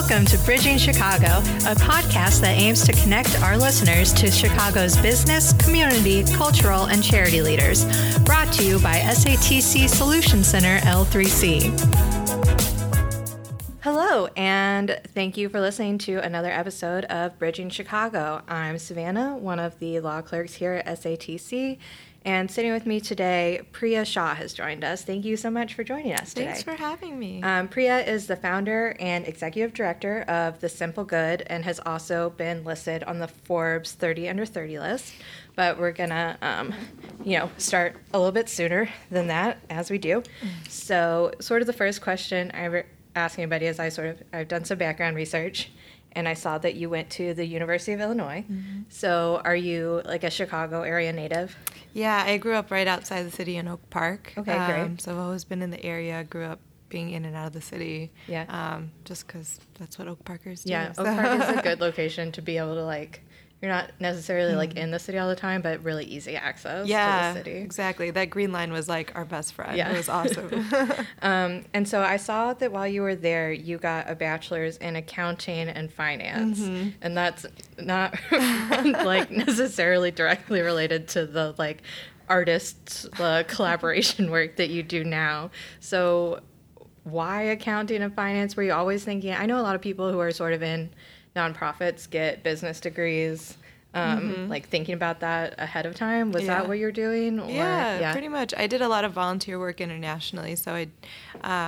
Welcome to Bridging Chicago, a podcast that aims to connect our listeners to Chicago's business, community, cultural, and charity leaders. Brought to you by SATC Solution Center L3C. Hello, and thank you for listening to another episode of Bridging Chicago. I'm Savannah, one of the law clerks here at SATC, and sitting with me today, Priya Shah has joined us. Thank you so much for joining us today. Thanks for having me. Um, Priya is the founder and executive director of The Simple Good and has also been listed on the Forbes 30 Under 30 list. But we're gonna, um, you know, start a little bit sooner than that, as we do. So, sort of the first question I ever ask anybody is I sort of I've done some background research, and I saw that you went to the University of Illinois. So, are you like a Chicago area native? yeah, I grew up right outside the city in Oak Park. Okay, great. So I've always been in the area. Grew up being in and out of the city. Yeah. Um, just because that's what Oak Parkers do. Yeah, so- Oak Park is a good location to be able to like. You're not necessarily like in the city all the time, but really easy access yeah, to the city. exactly. That green line was like our best friend. Yeah. It was awesome. Um, and so I saw that while you were there, you got a bachelor's in accounting and finance, Mm-hmm. and that's not like necessarily directly related to the like artists uh, collaboration work that you do now. So why accounting and finance? Were you always thinking? I know a lot of people who are sort of in nonprofits get business degrees. Um, Like thinking about that ahead of time. Was Mm-hmm. Yeah. that what you're doing? Or, yeah, pretty much. I did a lot of volunteer work internationally. So I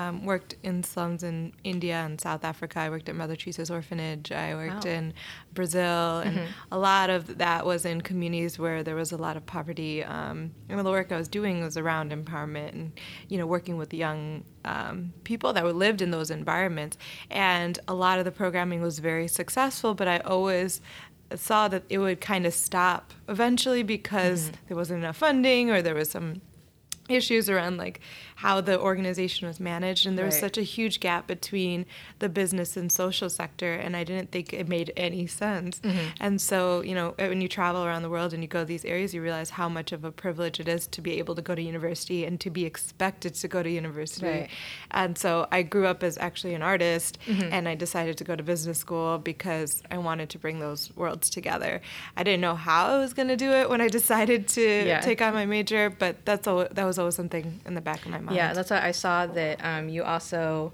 um, worked in slums in India and South Africa. I worked at Mother Teresa's orphanage. I worked Wow. in Brazil, and a lot of that was in communities where there was a lot of poverty. Um, and the work I was doing was around empowerment and you know working with young um, people that were lived in those environments. And a lot of the programming was very successful, but I always saw that it would kind of stop eventually because mm-hmm. there wasn't enough funding or there was some issues around like how the organization was managed and there was Right. such a huge gap between the business and social sector and i didn't think it made any sense mm-hmm. and so you know uh, when you travel around the world and you go to these areas you realize how much of a privilege it is to be able to go to university and to be expected to go to university Right. and so i grew up as actually an artist mm-hmm. and i decided to go to business school because i wanted to bring those worlds together i didn't know how i was going to do it when i decided to Yeah. take on my major but that's al- that was always something in the back of my mind Yeah, that's what I saw that um, you also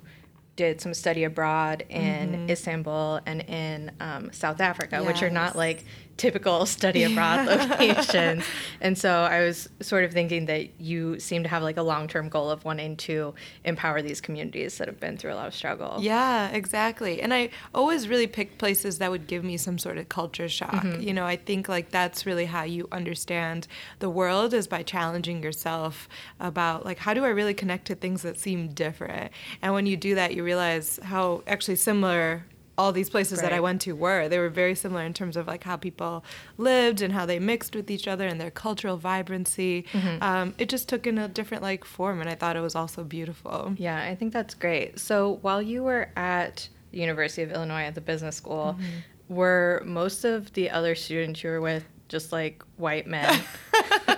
did some study abroad in Mm-hmm. Istanbul and in um, South Africa, which are not like typical study abroad locations. And so I was sort of thinking that you seem to have like a long term goal of wanting to empower these communities that have been through a lot of struggle. Yeah, exactly. And I always really picked places that would give me some sort of culture shock. Mm-hmm. You know, I think like that's really how you understand the world is by challenging yourself about like how do I really connect to things that seem different. And when you do that, you realize how actually similar all these places that I went to were. They were very similar in terms of like how people lived and how they mixed with each other and their cultural vibrancy. Um, it just took in a different like form, and I thought it was also beautiful. Yeah, I think that's great. So while you were at the University of Illinois at the business school, Mm-hmm. were most of the other students you were with just like white men?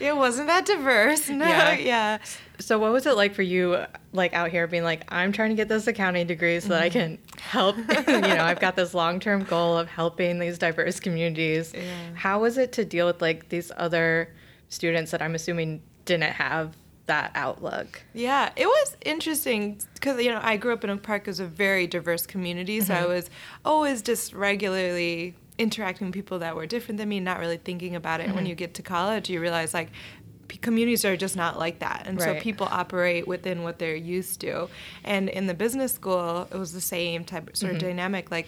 It wasn't that diverse. No, Yeah. yeah. So what was it like for you, like out here, being like, I'm trying to get this accounting degree so that I mm-hmm. can help. you know, I've got this long term goal of helping these diverse communities. Yeah. How was it to deal with like these other students that I'm assuming didn't have that outlook? Yeah, it was interesting because you know I grew up in Oak Park It was a very diverse community, so I mm-hmm. was always just regularly interacting with people that were different than me, not really thinking about it. And when you get to college, you realize like communities are just not like that, and so people operate within what they're used to. And in the business school, it was the same type of sort of dynamic, like.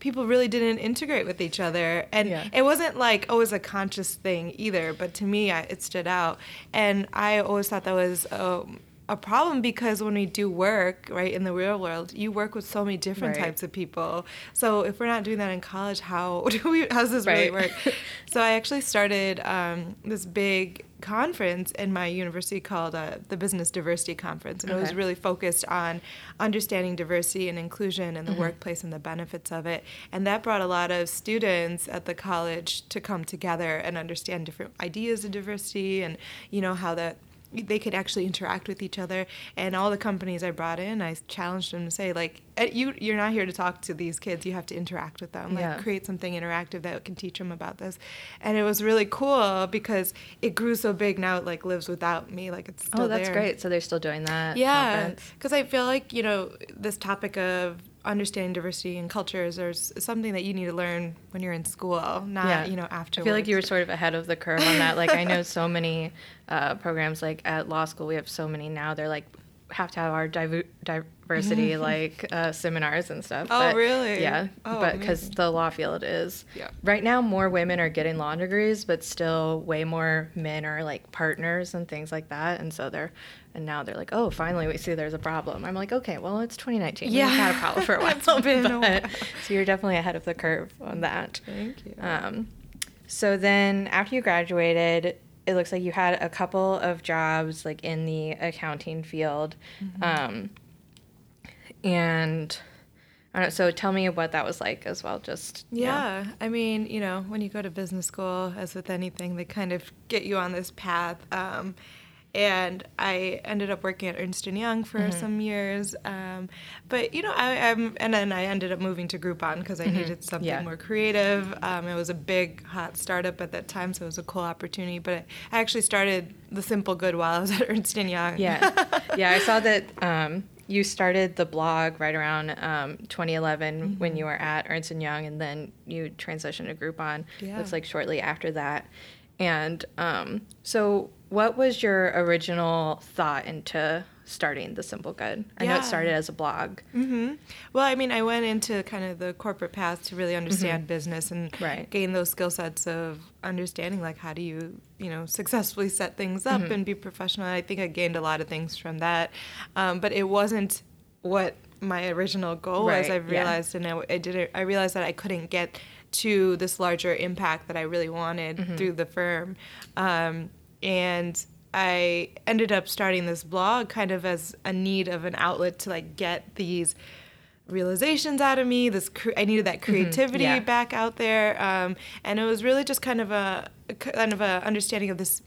People really didn't integrate with each other, and Yeah. it wasn't like always a conscious thing either. But to me, I, it stood out, and I always thought that was um, a problem because when we do work right in the real world, you work with so many different Right. types of people. So if we're not doing that in college, how do we? How does this really work? so I actually started um, this big conference in my university called uh, the Business Diversity Conference, and it was really focused on understanding diversity and inclusion in the workplace and the benefits of it. And that brought a lot of students at the college to come together and understand different ideas of diversity and you know how that they could actually interact with each other. And all the companies I brought in, I challenged them to say like, "Eh, you you're not here to talk to these kids. You have to interact with them. Like Yeah. create something interactive that can teach them about this. And it was really cool because it grew so big. Now it like lives without me. Like it's still Oh, that's there. great. So they're still doing that. Yeah, because I feel like you know this topic of understanding diversity and cultures is something that you need to learn when you're in school, not Yeah. you know after. I feel like you were sort of ahead of the curve on that. Like I know so many uh, programs like at law school we have so many now. They're like have to have our diver- diversity like uh, seminars and stuff. Oh, But, really? Yeah, Oh, but because the law field is Yeah. right now more women are getting law degrees, but still way more men are like partners and things like that. And so they're and now they're like, oh, finally we see there's a problem. I'm like, okay, well it's 2019. Yeah. We've had a problem for a while. It's been a while. So you're definitely ahead of the curve on that. Thank you. Um, so then after you graduated, it looks like you had a couple of jobs like in the accounting field. Mm-hmm. Um, and I don't know, so tell me what that was like as well. Just know. Yeah, I mean, you know, when you go to business school, as with anything, they kind of get you on this path. Um, and I ended up working at Ernst and Young for some years, um, but you know, I, I'm and then I ended up moving to Groupon because I needed something Yeah. more creative. Um, it was a big, hot startup at that time, so it was a cool opportunity. But I actually started the Simple Good while I was at Ernst and Young. Yeah, yeah. I saw that um, you started the blog right around um, 2011 Mm-hmm. when you were at Ernst and Young, and then you transitioned to Groupon. Yeah. Looks like shortly after that. And um, so, what was your original thought into starting the Simple Good? I know it started as a blog. hmm Well, I mean, I went into kind of the corporate path to really understand business and Right. gain those skill sets of understanding, like how do you, you know, successfully set things up and be professional. I think I gained a lot of things from that, um, but it wasn't what my original goal was. Right, I yeah. realized, and I, I didn't. I realized that I couldn't get to this larger impact that I really wanted Mm-hmm. through the firm, um, and I ended up starting this blog kind of as a need of an outlet to like get these realizations out of me. This cre- I needed that creativity yeah. back out there, um, and it was really just kind of a a kind of a understanding of this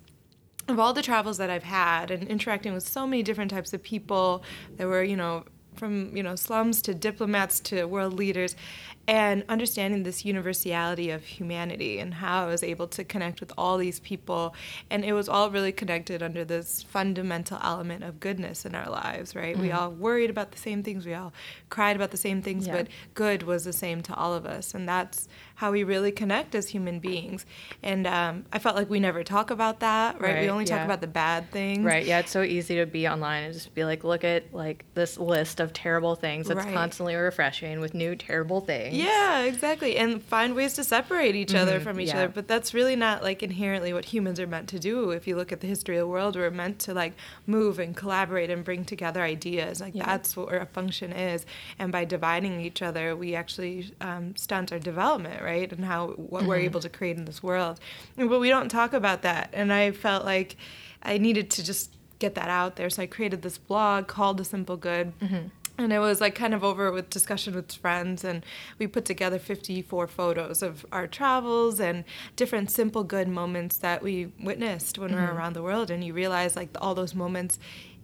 of all the travels that I've had and interacting with so many different types of people that were, you know, from, you know, slums to diplomats to world leaders and understanding this universality of humanity and how I was able to connect with all these people and it was all really connected under this fundamental element of goodness in our lives, right? We mm-hmm. all worried about the same things, we all cried about the same things, Yeah. but good was the same to all of us and that's how we really connect as human beings and um, i felt like we never talk about that right, we Right, only talk about the bad things Right. Yeah. It's so easy to be online and just be like, look at like this list of terrible things. It's Right. constantly refreshing with new terrible things. yeah exactly and find ways to separate each other from each yeah. other but that's really not like inherently what humans are meant to do if you look at the history of the world we're meant to like move and collaborate and bring together ideas like Yeah. that's what our function is and by dividing each other we actually um, stunt our development right? And how what we're able to create in this world. But we don't talk about that. And i felt like i needed to just get that out there. So i created this blog called the simple good. And it was like kind of over with discussion with friends. And we put together 54 photos of our travels and different simple good moments that we witnessed when we Mm-hmm. were around the world. And you realize like all those moments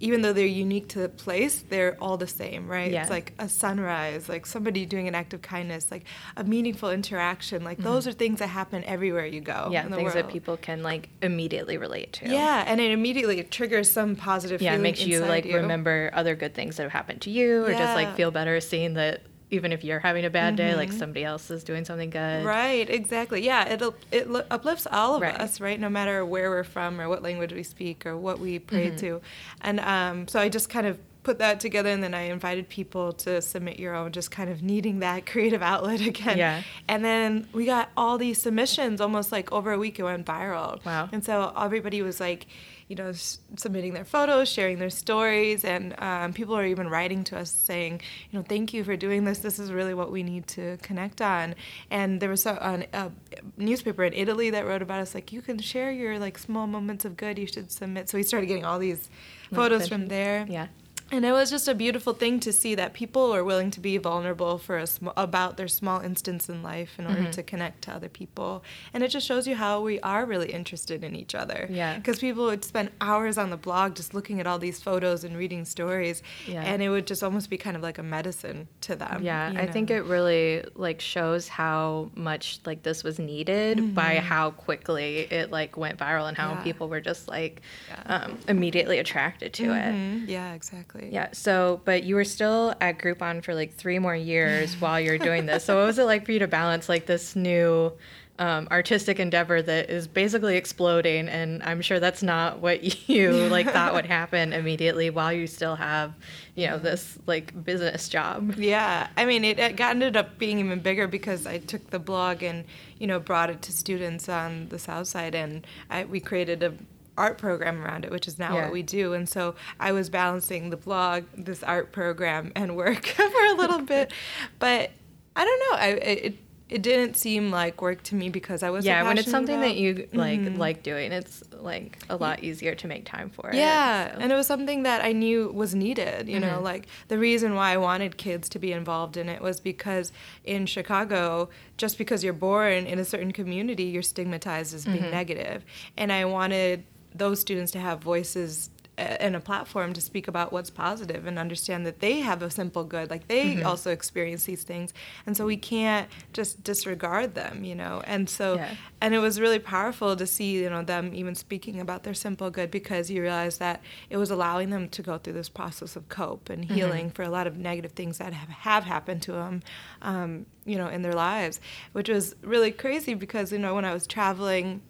even though they're unique to the place they're all the same right Yeah. it's like a sunrise like somebody doing an act of kindness like a meaningful interaction like those are things that happen everywhere you go Mm-hmm. Yeah. in the Things that people can like immediately relate to. yeah and it immediately triggers some positive yeah, it makes you like you. remember other good things that have happened to you, or just like feel better seeing that even if you're having a bad day, like somebody else is doing something good. Mm-hmm. Right, exactly. Yeah, it'll it uplifts all of Right. us, right? No matter where we're from or what language we speak or what we pray Mm-hmm. to, and um, so I just kind of put that together, and then I invited people to submit your own, just kind of needing that creative outlet again. Yeah. And then we got all these submissions, almost like over a week, it went viral. Wow. And so everybody was like, you know, s- submitting their photos, sharing their stories, and um, people are even writing to us saying, you know, thank you for doing this. This is really what we need to connect on. And there was a, an- a newspaper in Italy that wrote about us, like, you can share your like small moments of good. You should submit. So we started getting all these photos from there. Yeah. And it was just a beautiful thing to see that people are willing to be vulnerable for a sm- about their small instance in life in order Mm-hmm. to connect to other people and it just shows you how we are really interested in each other Yeah. because people would spend hours on the blog just looking at all these photos and reading stories Yeah. and it would just almost be kind of like a medicine to them Yeah, you I think it really like shows how much like this was needed by how quickly it like went viral and how Mm-hmm. Yeah. people were just like Yeah. um, immediately attracted to it. Mhm. yeah exactly Yeah. So, but you were still at Groupon for like three more years while you're doing this. So, what was it like for you to balance like this new um, artistic endeavor that is basically exploding? And I'm sure that's not what you like thought would happen immediately while you still have, you know, this like business job. Yeah, I mean, it, it got ended up being even bigger because I took the blog and you know brought it to students on the south side, and I, we created a art program around it, which is now Yeah. what we do. And so I was balancing the blog, this art program, and work for a little bit, but I don't know. I it it didn't seem like work to me because I was yeah, when it's something that you like Mhm. like doing, it's like a lot easier to make time for it. Yeah, so. and it was something that I knew was needed. You know, Mhm. like the reason why I wanted kids to be involved in it was because in Chicago, just because you're born in a certain community, you're stigmatized as being negative. And I wanted those students to have voices uh, and a platform to speak about what's positive and understand that they have a simple good like they mm-hmm. also experience these things. And so we can't just disregard them you know? And so Yeah. and it was really powerful to see you know them even speaking about their simple good because you realize that it was allowing them to go through this process of cope and mm-hmm. healing for a lot of negative things that have, have happened to them um, you know in their lives which was really crazy because you know when i was traveling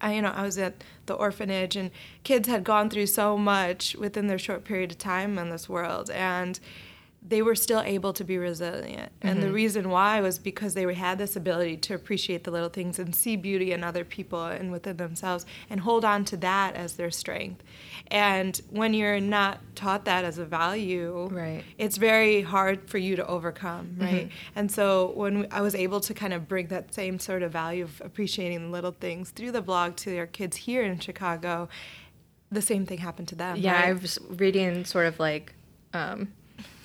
I, you know, I was at the orphanage, and kids had gone through so much within their short period of time in this world, and they were still able to be resilient. And the reason why was because they had this ability to appreciate the little things and see beauty in other people and within themselves, and hold on to that as their strength. And when you're not taught that as a value, Right. it's very hard for you to overcome, right? And so when I was able to kind of bring that same sort of value of appreciating the little things through the blog to our kids here in Chicago, the same thing happened to them. Yeah, right? I was reading sort of like, um,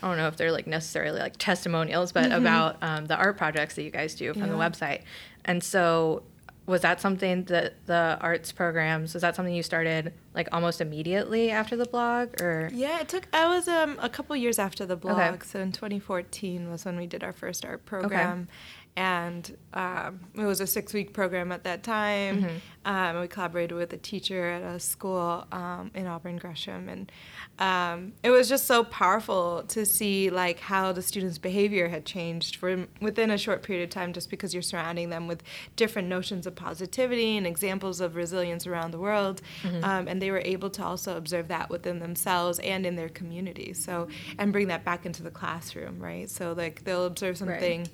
I don't know if they're like necessarily like testimonials, but about um, the art projects that you guys do from the Mm-hmm. Website. And so, was that something that the arts programs was that something you started like almost immediately after the blog, or Yeah, it took. I was um a couple years after the blog, Okay. so in 2014 was when we did our first art program, and um, it was a six-week program at that time. Um, we collaborated with a teacher at a school um, in Auburn Gresham, and um, it was just so powerful to see like how the students' behavior had changed from within a short period of time, just because you're surrounding them with different notions of positivity and examples of resilience around the world, um, and they were able to also observe that within themselves and in their community. So and bring that back into the classroom, right? So like they'll observe Right.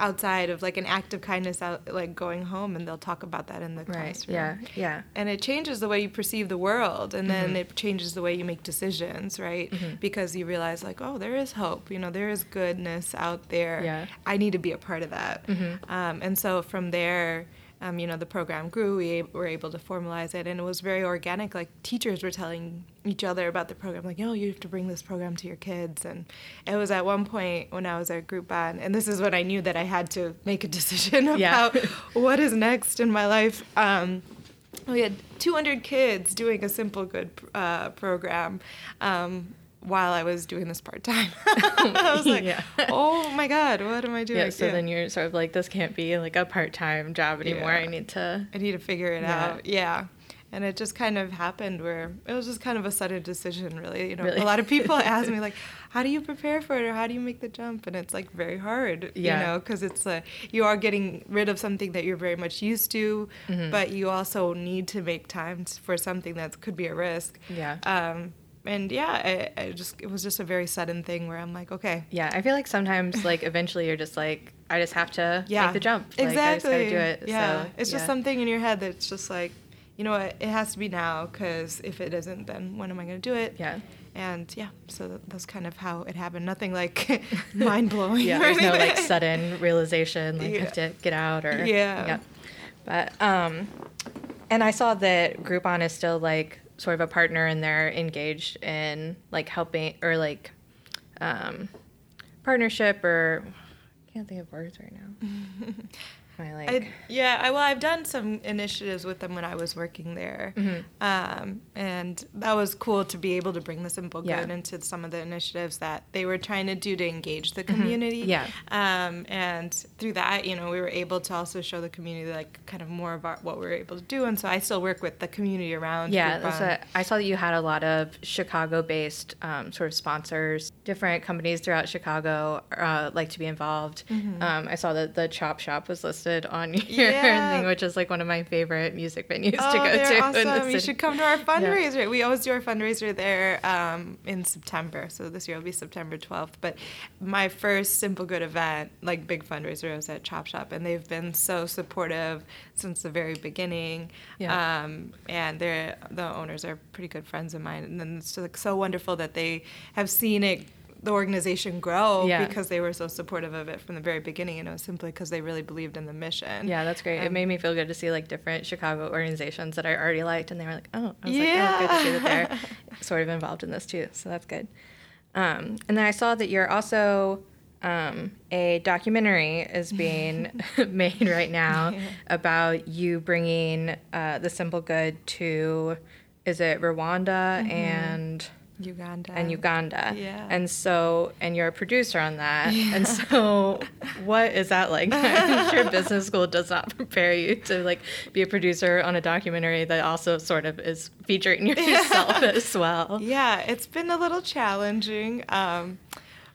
Outside of like an act of kindness out like going home and they'll talk about that in the right? classroom Yeah, yeah, and it changes the way you perceive the world and then Mm-hmm. it changes the way you make decisions right because you realize like oh there is hope you know there is goodness out there Yeah. i need to be a part of that um, and so from there um, you know the program grew we were able to formalize it and it was very organic like teachers were telling each other about the program like oh you have to bring this program to your kids and it was at one point when i was at groupon and this is when i knew that i had to make a decision Yeah. about what is next in my life um, we had 200 kids doing a simple good uh, program um, while I was doing this part time. I was like, Yeah. oh my God, what am I doing? yeah. So then you're sort of like, this can't be like a part time job anymore. Yeah. I need to. I need to figure it Yeah. out. Yeah. And it just kind of happened where it was just kind of a sudden decision, really. You know, Really? a lot of people ask me like, "How do you prepare for it, or how do you make the jump?" And it's like very hard, Yeah. you know, because it's uh, you are getting rid of something that you're very much used to, Mm-hmm. but you also need to make time for something that could be a risk. Yeah. Um, and yeah, I, I just it was just a very sudden thing where I'm like, okay, Yeah, I feel like sometimes, like, eventually you're just like, I just have to yeah, make the jump. Like, exactly. I just gotta do it. Yeah, So, it's just something in your head that's just like, you know what, it has to be now because if it isn't, then when am I going to do it? Yeah. And yeah, so that's kind of how it happened. Nothing like mind blowing. Yeah, there's no like sudden realization, like, I have to get out or. Yeah. But, um, and I saw that Groupon is still like sort of a partner and they're engaged in like helping or like um, partnership or I can't think of words right now. I like I, yeah I, well I've done some initiatives with them when I was working there mm-hmm. um, and that was cool to be able to bring the simple good yeah. into some of the initiatives that they were trying to do to engage the mm-hmm. community mm-hmm. yeah um, and through that you know we were able to also show the community like kind of more of our, what we were able to do and so I still work with the community around yeah that's I saw that you had a lot of Chicago based um, sort of sponsors different companies throughout Chicago uh, like to be involved mm-hmm. Um, I saw that the Chop Shop was listed listed on your yeah. thing, which is like one of my favorite music venues oh, to go to. Awesome. You should come to our fundraiser. Yeah. We always do our fundraiser there um, in September. So this year will be September 12th. But my first Simple Good event, like big fundraiser, was at Chop Shop, and they've been so supportive since the very beginning. Yeah. Um, and they're the owners are pretty good friends of mine, and it's like so wonderful that they have seen it the organization grow yeah. because they were so supportive of it from the very beginning and it was simply because they really believed in the mission yeah that's great um, it made me feel good to see like different chicago organizations that i already liked and they were like oh i was yeah. like oh good to see that they're sort of involved in this too so that's good um, and then i saw that you're also um, a documentary is being made right now yeah. about you bringing uh, the simple good to is it rwanda mm-hmm. and Uganda. And Uganda. Yeah. And so, and you're a producer on that. Yeah. And so, what is that like? I'm sure business school does not prepare you to like be a producer on a documentary that also sort of is featuring yourself yeah. as well. Yeah, it's been a little challenging. Um,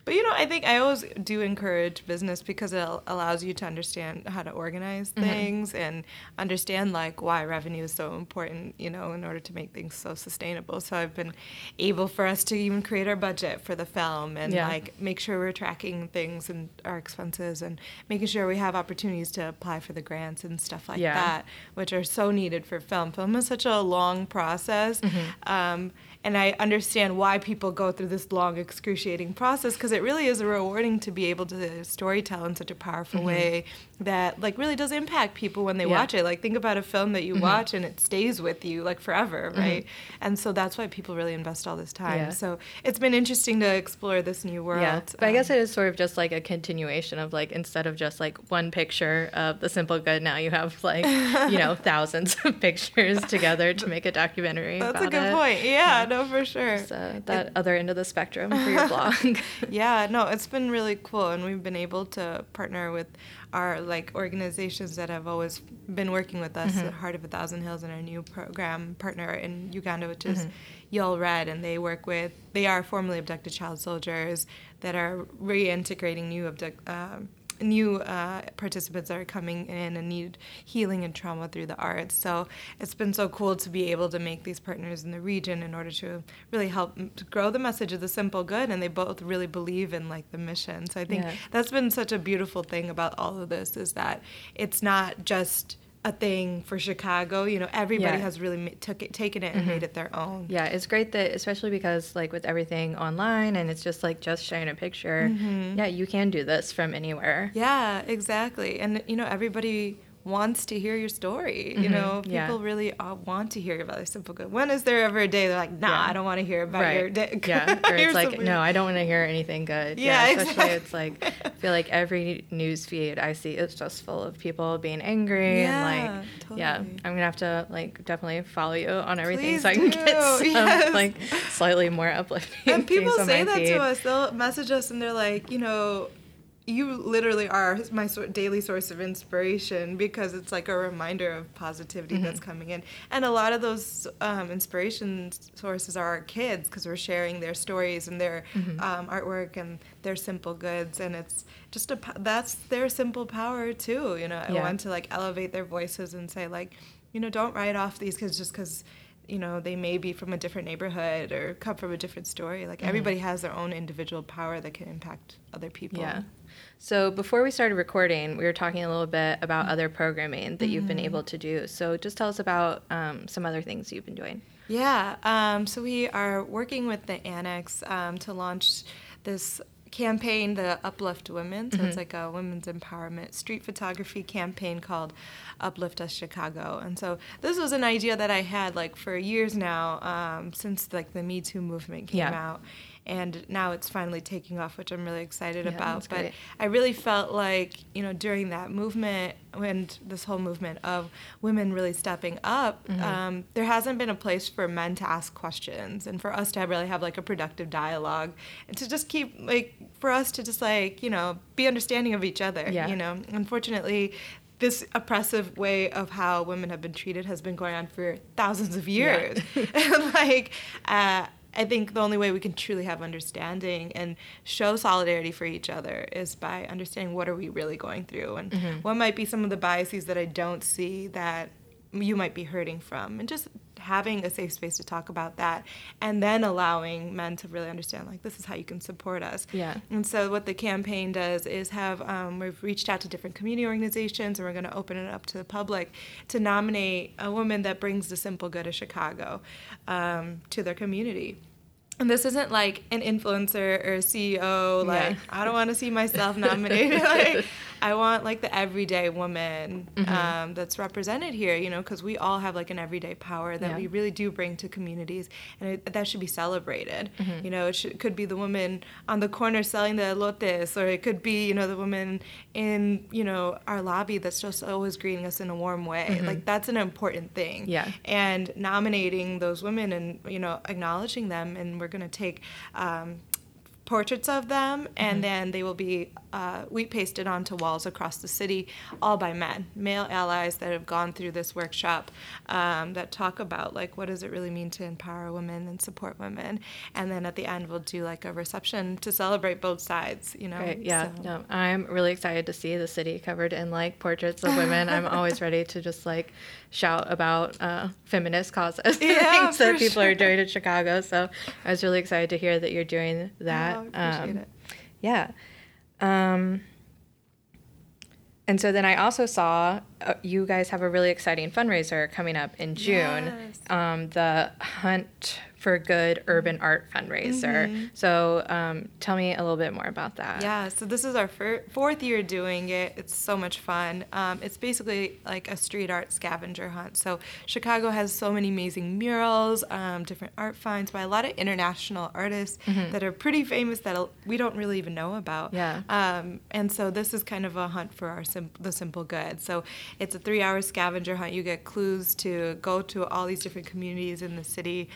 but you know, I think I always do encourage business because it allows you to understand how to organize mm-hmm. things and understand like why revenue is so important, you know, in order to make things so sustainable. So I've been able for us to even create our budget for the film and yeah. like make sure we're tracking things and our expenses and making sure we have opportunities to apply for the grants and stuff like yeah. that, which are so needed for film. Film is such a long process. Mm-hmm. Um, and I understand why people go through this long, excruciating process because it really is rewarding to be able to storytell in such a powerful mm-hmm. way that like really does impact people when they yeah. watch it. Like think about a film that you mm-hmm. watch and it stays with you like forever, mm-hmm. right? Mm-hmm. And so that's why people really invest all this time. Yeah. So it's been interesting to explore this new world. Yeah, but um, I guess um, it is sort of just like a continuation of like instead of just like one picture of the simple good, now you have like you know thousands of pictures together to make a documentary. That's a good it. point. Yeah, no, for sure. So that it, other end of the spectrum for your blog. yeah, no, it's been really cool, and we've been able to partner with our like organizations that have always been working with us, mm-hmm. Heart of a Thousand Hills, and our new program partner in Uganda, which is mm-hmm. Red, and they work with they are formerly abducted child soldiers that are reintegrating new abduct. Uh, new uh, participants that are coming in and need healing and trauma through the arts. So it's been so cool to be able to make these partners in the region in order to really help grow the message of the simple good. And they both really believe in like the mission. So I think yeah. that's been such a beautiful thing about all of this is that it's not just a thing for Chicago. You know, everybody yeah. has really took it, taken it and mm-hmm. made it their own. Yeah, it's great that, especially because like with everything online and it's just like just sharing a picture. Mm-hmm. Yeah, you can do this from anywhere. Yeah, exactly. And you know, everybody wants to hear your story. Mm-hmm. You know, people yeah. really uh, want to hear about their simple good. When is there ever a day they're like, nah, yeah. I don't want to hear about right. your day. Yeah, or it's like, no, I don't want to hear anything good. Yeah, yeah especially exactly. it's like, I feel like every news feed I see is just full of people being angry and like, totally. yeah, I'm gonna have to like definitely follow you on everything Please so I can get some yes. like slightly more uplifting. And people say that feed. to us. They'll message us and they're like, you know, you literally are my daily source of inspiration because it's like a reminder of positivity mm-hmm. that's coming in and a lot of those um, inspiration sources are our kids because we're sharing their stories and their mm-hmm. um, artwork and their simple goods and it's just a that's their simple power too you know i yeah. want to like elevate their voices and say like you know don't write off these kids just because you know they may be from a different neighborhood or come from a different story like mm-hmm. everybody has their own individual power that can impact other people yeah so before we started recording, we were talking a little bit about mm-hmm. other programming that mm-hmm. you've been mm-hmm. able to do. So just tell us about um, some other things you've been doing. Yeah. Um, so we are working with the Annex um, to launch this campaign, the Uplift Women. So it's like a women's empowerment street photography campaign called Uplift Us Chicago. And so this was an idea that I had like for years now, um, since like the Me Too movement came Yeah. out. And now it's finally taking off, which I'm really excited Yeah, about. But great. I really felt like, you know, during that movement, when this whole movement of women really stepping up, Mm-hmm. um, there hasn't been a place for men to ask questions and for us to have, really have like a productive dialogue and to just keep like for us to just like you know be understanding of each other. Yeah. You know, unfortunately. This oppressive way of how women have been treated has been going on for thousands of years. and like, uh, I think the only way we can truly have understanding and show solidarity for each other is by understanding what are we really going through and mm-hmm. what might be some of the biases that I don't see that you might be hurting from. And just having a safe space to talk about that and then allowing men to really understand like this is how you can support us Yeah. and so what the campaign does is have um, we've reached out to different community organizations and we're going to open it up to the public to nominate a woman that brings the simple good of chicago um, to their community and this isn't like an influencer or a CEO. Like Yeah. I don't want to see myself nominated. like I want like the everyday woman Mm-hmm. um, that's represented here. You know, because we all have like an everyday power that Yeah. we really do bring to communities, and it, that should be celebrated. Mm-hmm. You know, it should, could be the woman on the corner selling the elotes, or it could be you know the woman in you know our lobby that's just always greeting us in a warm way. Like that's an important thing Mm-hmm. Yeah. and nominating those women and you know acknowledging them and we're going to take um, portraits of them and then they will be uh, wheat pasted onto walls across the city all by men male allies that have gone through this workshop um, that talk about like what does it really mean to empower women and support women and then at the end we'll do like a reception to celebrate both sides you know Great. Yeah. So- No, I'm really excited to see the city covered in like portraits of women. I'm always ready to just like shout about uh, feminist causes Yeah, things that people are doing in Chicago. So I was really excited to hear that you're doing that. I appreciate Um, it. Yeah. Um, and so then I also saw uh, you guys have a really exciting fundraiser coming up in June, Yes. um, the Hunt for a Good Urban Art fundraiser. So um, tell me a little bit more about that. Yeah, so this is our fir- fourth year doing it. It's so much fun. Um, it's basically like a street art scavenger hunt. So Chicago has so many amazing murals, um, different art finds by a lot of international artists that are pretty famous that we don't really even know about. Yeah. Um, and so this is kind of a hunt for our sim- the simple good. So it's a three-hour scavenger hunt. You get clues to go to all these different communities in the city,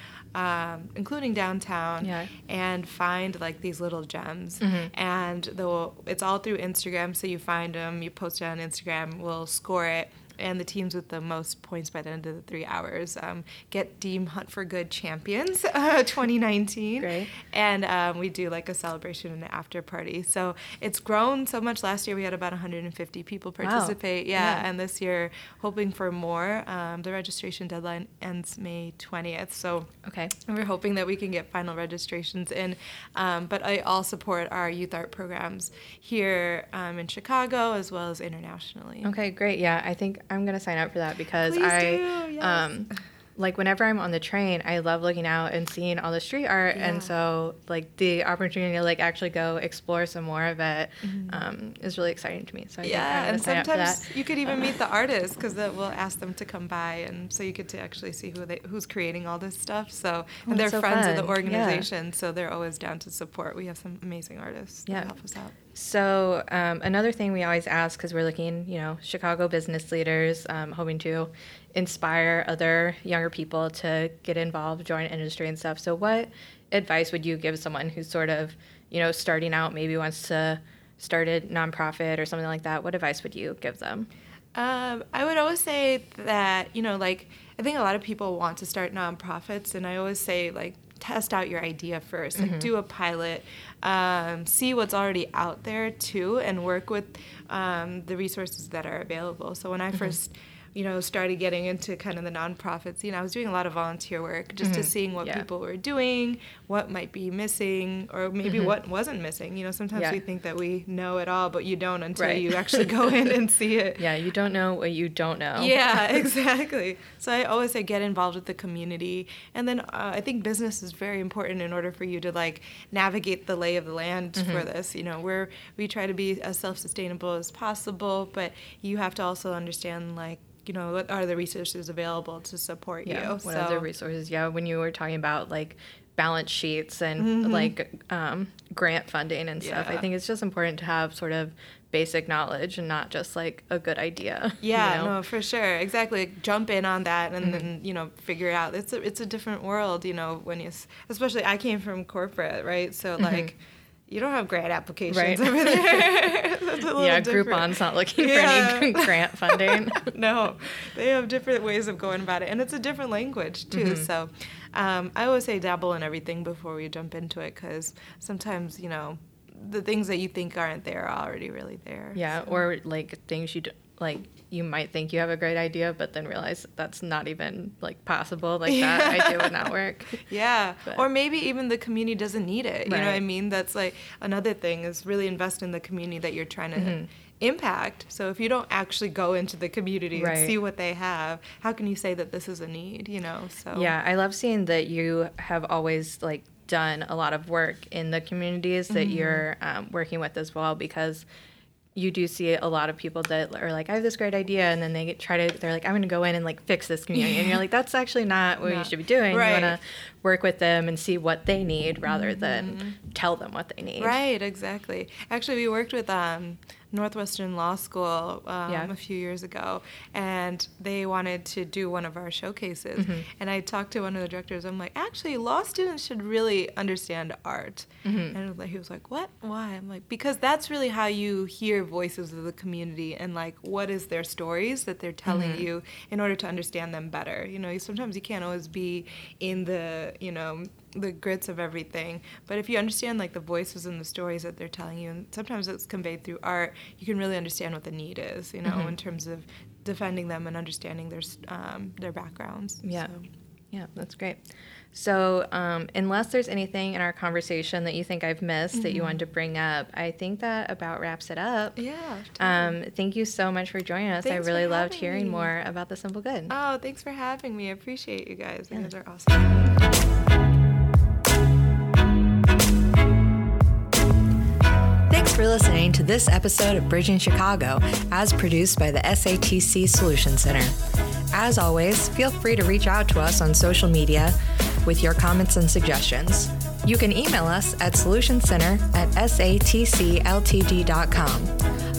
um, including downtown, Yeah. and find like these little gems. Mm-hmm. And the it's all through Instagram. So you find them, you post it on Instagram. We'll score it. And the teams with the most points by the end of the three hours um, get deemed Hunt for Good champions uh, 2019 Great. and um, we do like a celebration and an after party. So it's grown so much. Last year we had about 150 people participate. Yeah, Yeah. and this year hoping for more. Um, the registration deadline ends May 20th, so Okay. we're hoping that we can get final registrations in. Um, but I all support our youth art programs here um, in Chicago as well as internationally. Okay, great. Yeah, I think I'm gonna sign up for that because Please I, do, yes. um, like whenever I'm on the train, I love looking out and seeing all the street art, Yeah. and so like the opportunity to like actually go explore some more of it um, is really exciting to me. So I Mm-hmm. Yeah, and sign up for that. sometimes you could even meet the artists because we'll ask them to come by, and so you get to actually see who they who's creating all this stuff. So and they're so friends of fun. the Yeah. organization, so they're always down to support. We have some amazing artists Yeah. that help us out. So um, another thing we always ask because we're looking, you know, Chicago business leaders, um, hoping to inspire other younger people to get involved, join industry and stuff. So what advice would you give someone who's sort of, you know, starting out, maybe wants to start a nonprofit or something like that? What advice would you give them? Um, I would always say that, you know, like, I think a lot of people want to start nonprofits, and I always say, like, test out your idea 1st like, do a pilot, um, see what's already out there, too, and work with um, the resources that are available. So when I first you know, started getting into kind of the nonprofits, you know, I was doing a lot of volunteer work just to seeing what Yeah. people were doing, what might be missing, or maybe what wasn't missing. You know, sometimes Yeah. we think that we know it all, but you don't until Right. you actually go in and see it. Yeah, you don't know what you don't know. Yeah, exactly. So I always say get involved with the community, and then uh, I think business is very important in order for you to like navigate the lay of the land Mm-hmm. for this. You know, where we try to be as self-sustainable as possible, but you have to also understand like you know what are the resources available to support yeah. you. What other resources? Yeah, when you were talking about like balance sheets and Mm-hmm. like um, grant funding and stuff, I think it's just important to have sort of basic knowledge and not just like a good idea. you Yeah, know? no, for sure, exactly. Jump in on that, and Mm-hmm. then you know figure out. It's a it's a different world, you know. When you, especially I came from corporate, right? So like, you don't have grant applications. Right. over there. That's a little Yeah, different. Groupon's not looking Yeah. for any grant funding. no, they have different ways of going about it, and it's a different language too. Mm-hmm. So, um, I always say dabble in everything before we jump into it, because sometimes you know the things that you think aren't there are already really there. Yeah, So- or like things you d- like you might think you have a great idea, but then realize that's not even like possible. Like that idea would not work. Yeah. But- or maybe even the community doesn't need it. You know what I mean? That's like another thing is really invest in the community that you're trying to impact. So if you don't actually go into the community Right. and see what they have, how can you say that this is a need, you know? So Yeah, I love seeing that you have always like done a lot of work in the communities that you're um, working with as well because you do see a lot of people that are like, I have this great idea, and then they get, try to, they're like, I'm going to go in and like fix this community, and you're like, that's actually not what you should be doing. Right. You want to work with them and see what they need rather than tell them what they need. Right, exactly. Actually, we worked with um, Northwestern Law School um, Yeah. a few years ago, and they wanted to do one of our showcases. Mm-hmm. And I talked to one of the directors. I'm like, actually, law students should really understand art. Mm-hmm. And he was like, what? Why? I'm like, because that's really how you hear voices of the community and like what is their stories that they're telling Mm-hmm. you in order to understand them better. You know, sometimes you can't always be in the you know the grits of everything but if you understand like the voices and the stories that they're telling you and sometimes it's conveyed through art you can really understand what the need is you know Mm-hmm. in terms of defending them and understanding their um, their backgrounds Yeah. So- Yeah, that's great. So, um, unless there's anything in our conversation that you think I've missed that you wanted to bring up, I think that about wraps it up. yeah Um, thank you so much for joining us. Thanks I really loved hearing me. more about the simple good. oh thanks for having me i appreciate you guys you guys are awesome For listening to this episode of Bridging Chicago, as produced by the SATC Solution Center. As always, feel free to reach out to us on social media with your comments and suggestions. You can email us at solutioncenter at satcltd.com.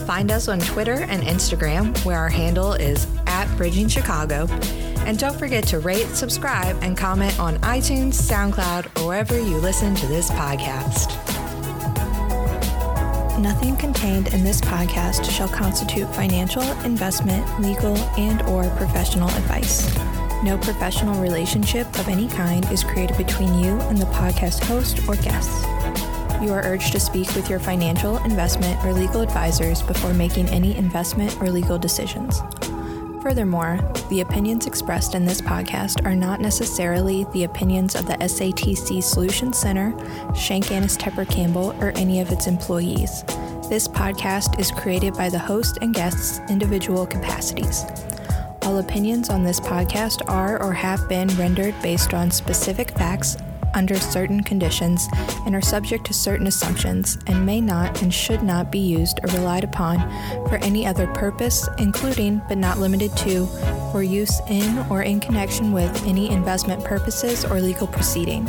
Find us on Twitter and Instagram, where our handle is at Bridging Chicago. And don't forget to rate, subscribe, and comment on iTunes, SoundCloud, or wherever you listen to this podcast. Nothing contained in this podcast shall constitute financial, investment, legal, and or professional advice. No professional relationship of any kind is created between you and the podcast host or guests. You are urged to speak with your financial, investment, or legal advisors before making any investment or legal decisions. Furthermore, the opinions expressed in this podcast are not necessarily the opinions of the SATC Solutions Center, Shank Annis Tepper Campbell, or any of its employees. This podcast is created by the host and guests' individual capacities. All opinions on this podcast are or have been rendered based on specific facts under certain conditions and are subject to certain assumptions and may not and should not be used or relied upon for any other purpose, including but not limited to for use in or in connection with any investment purposes or legal proceeding.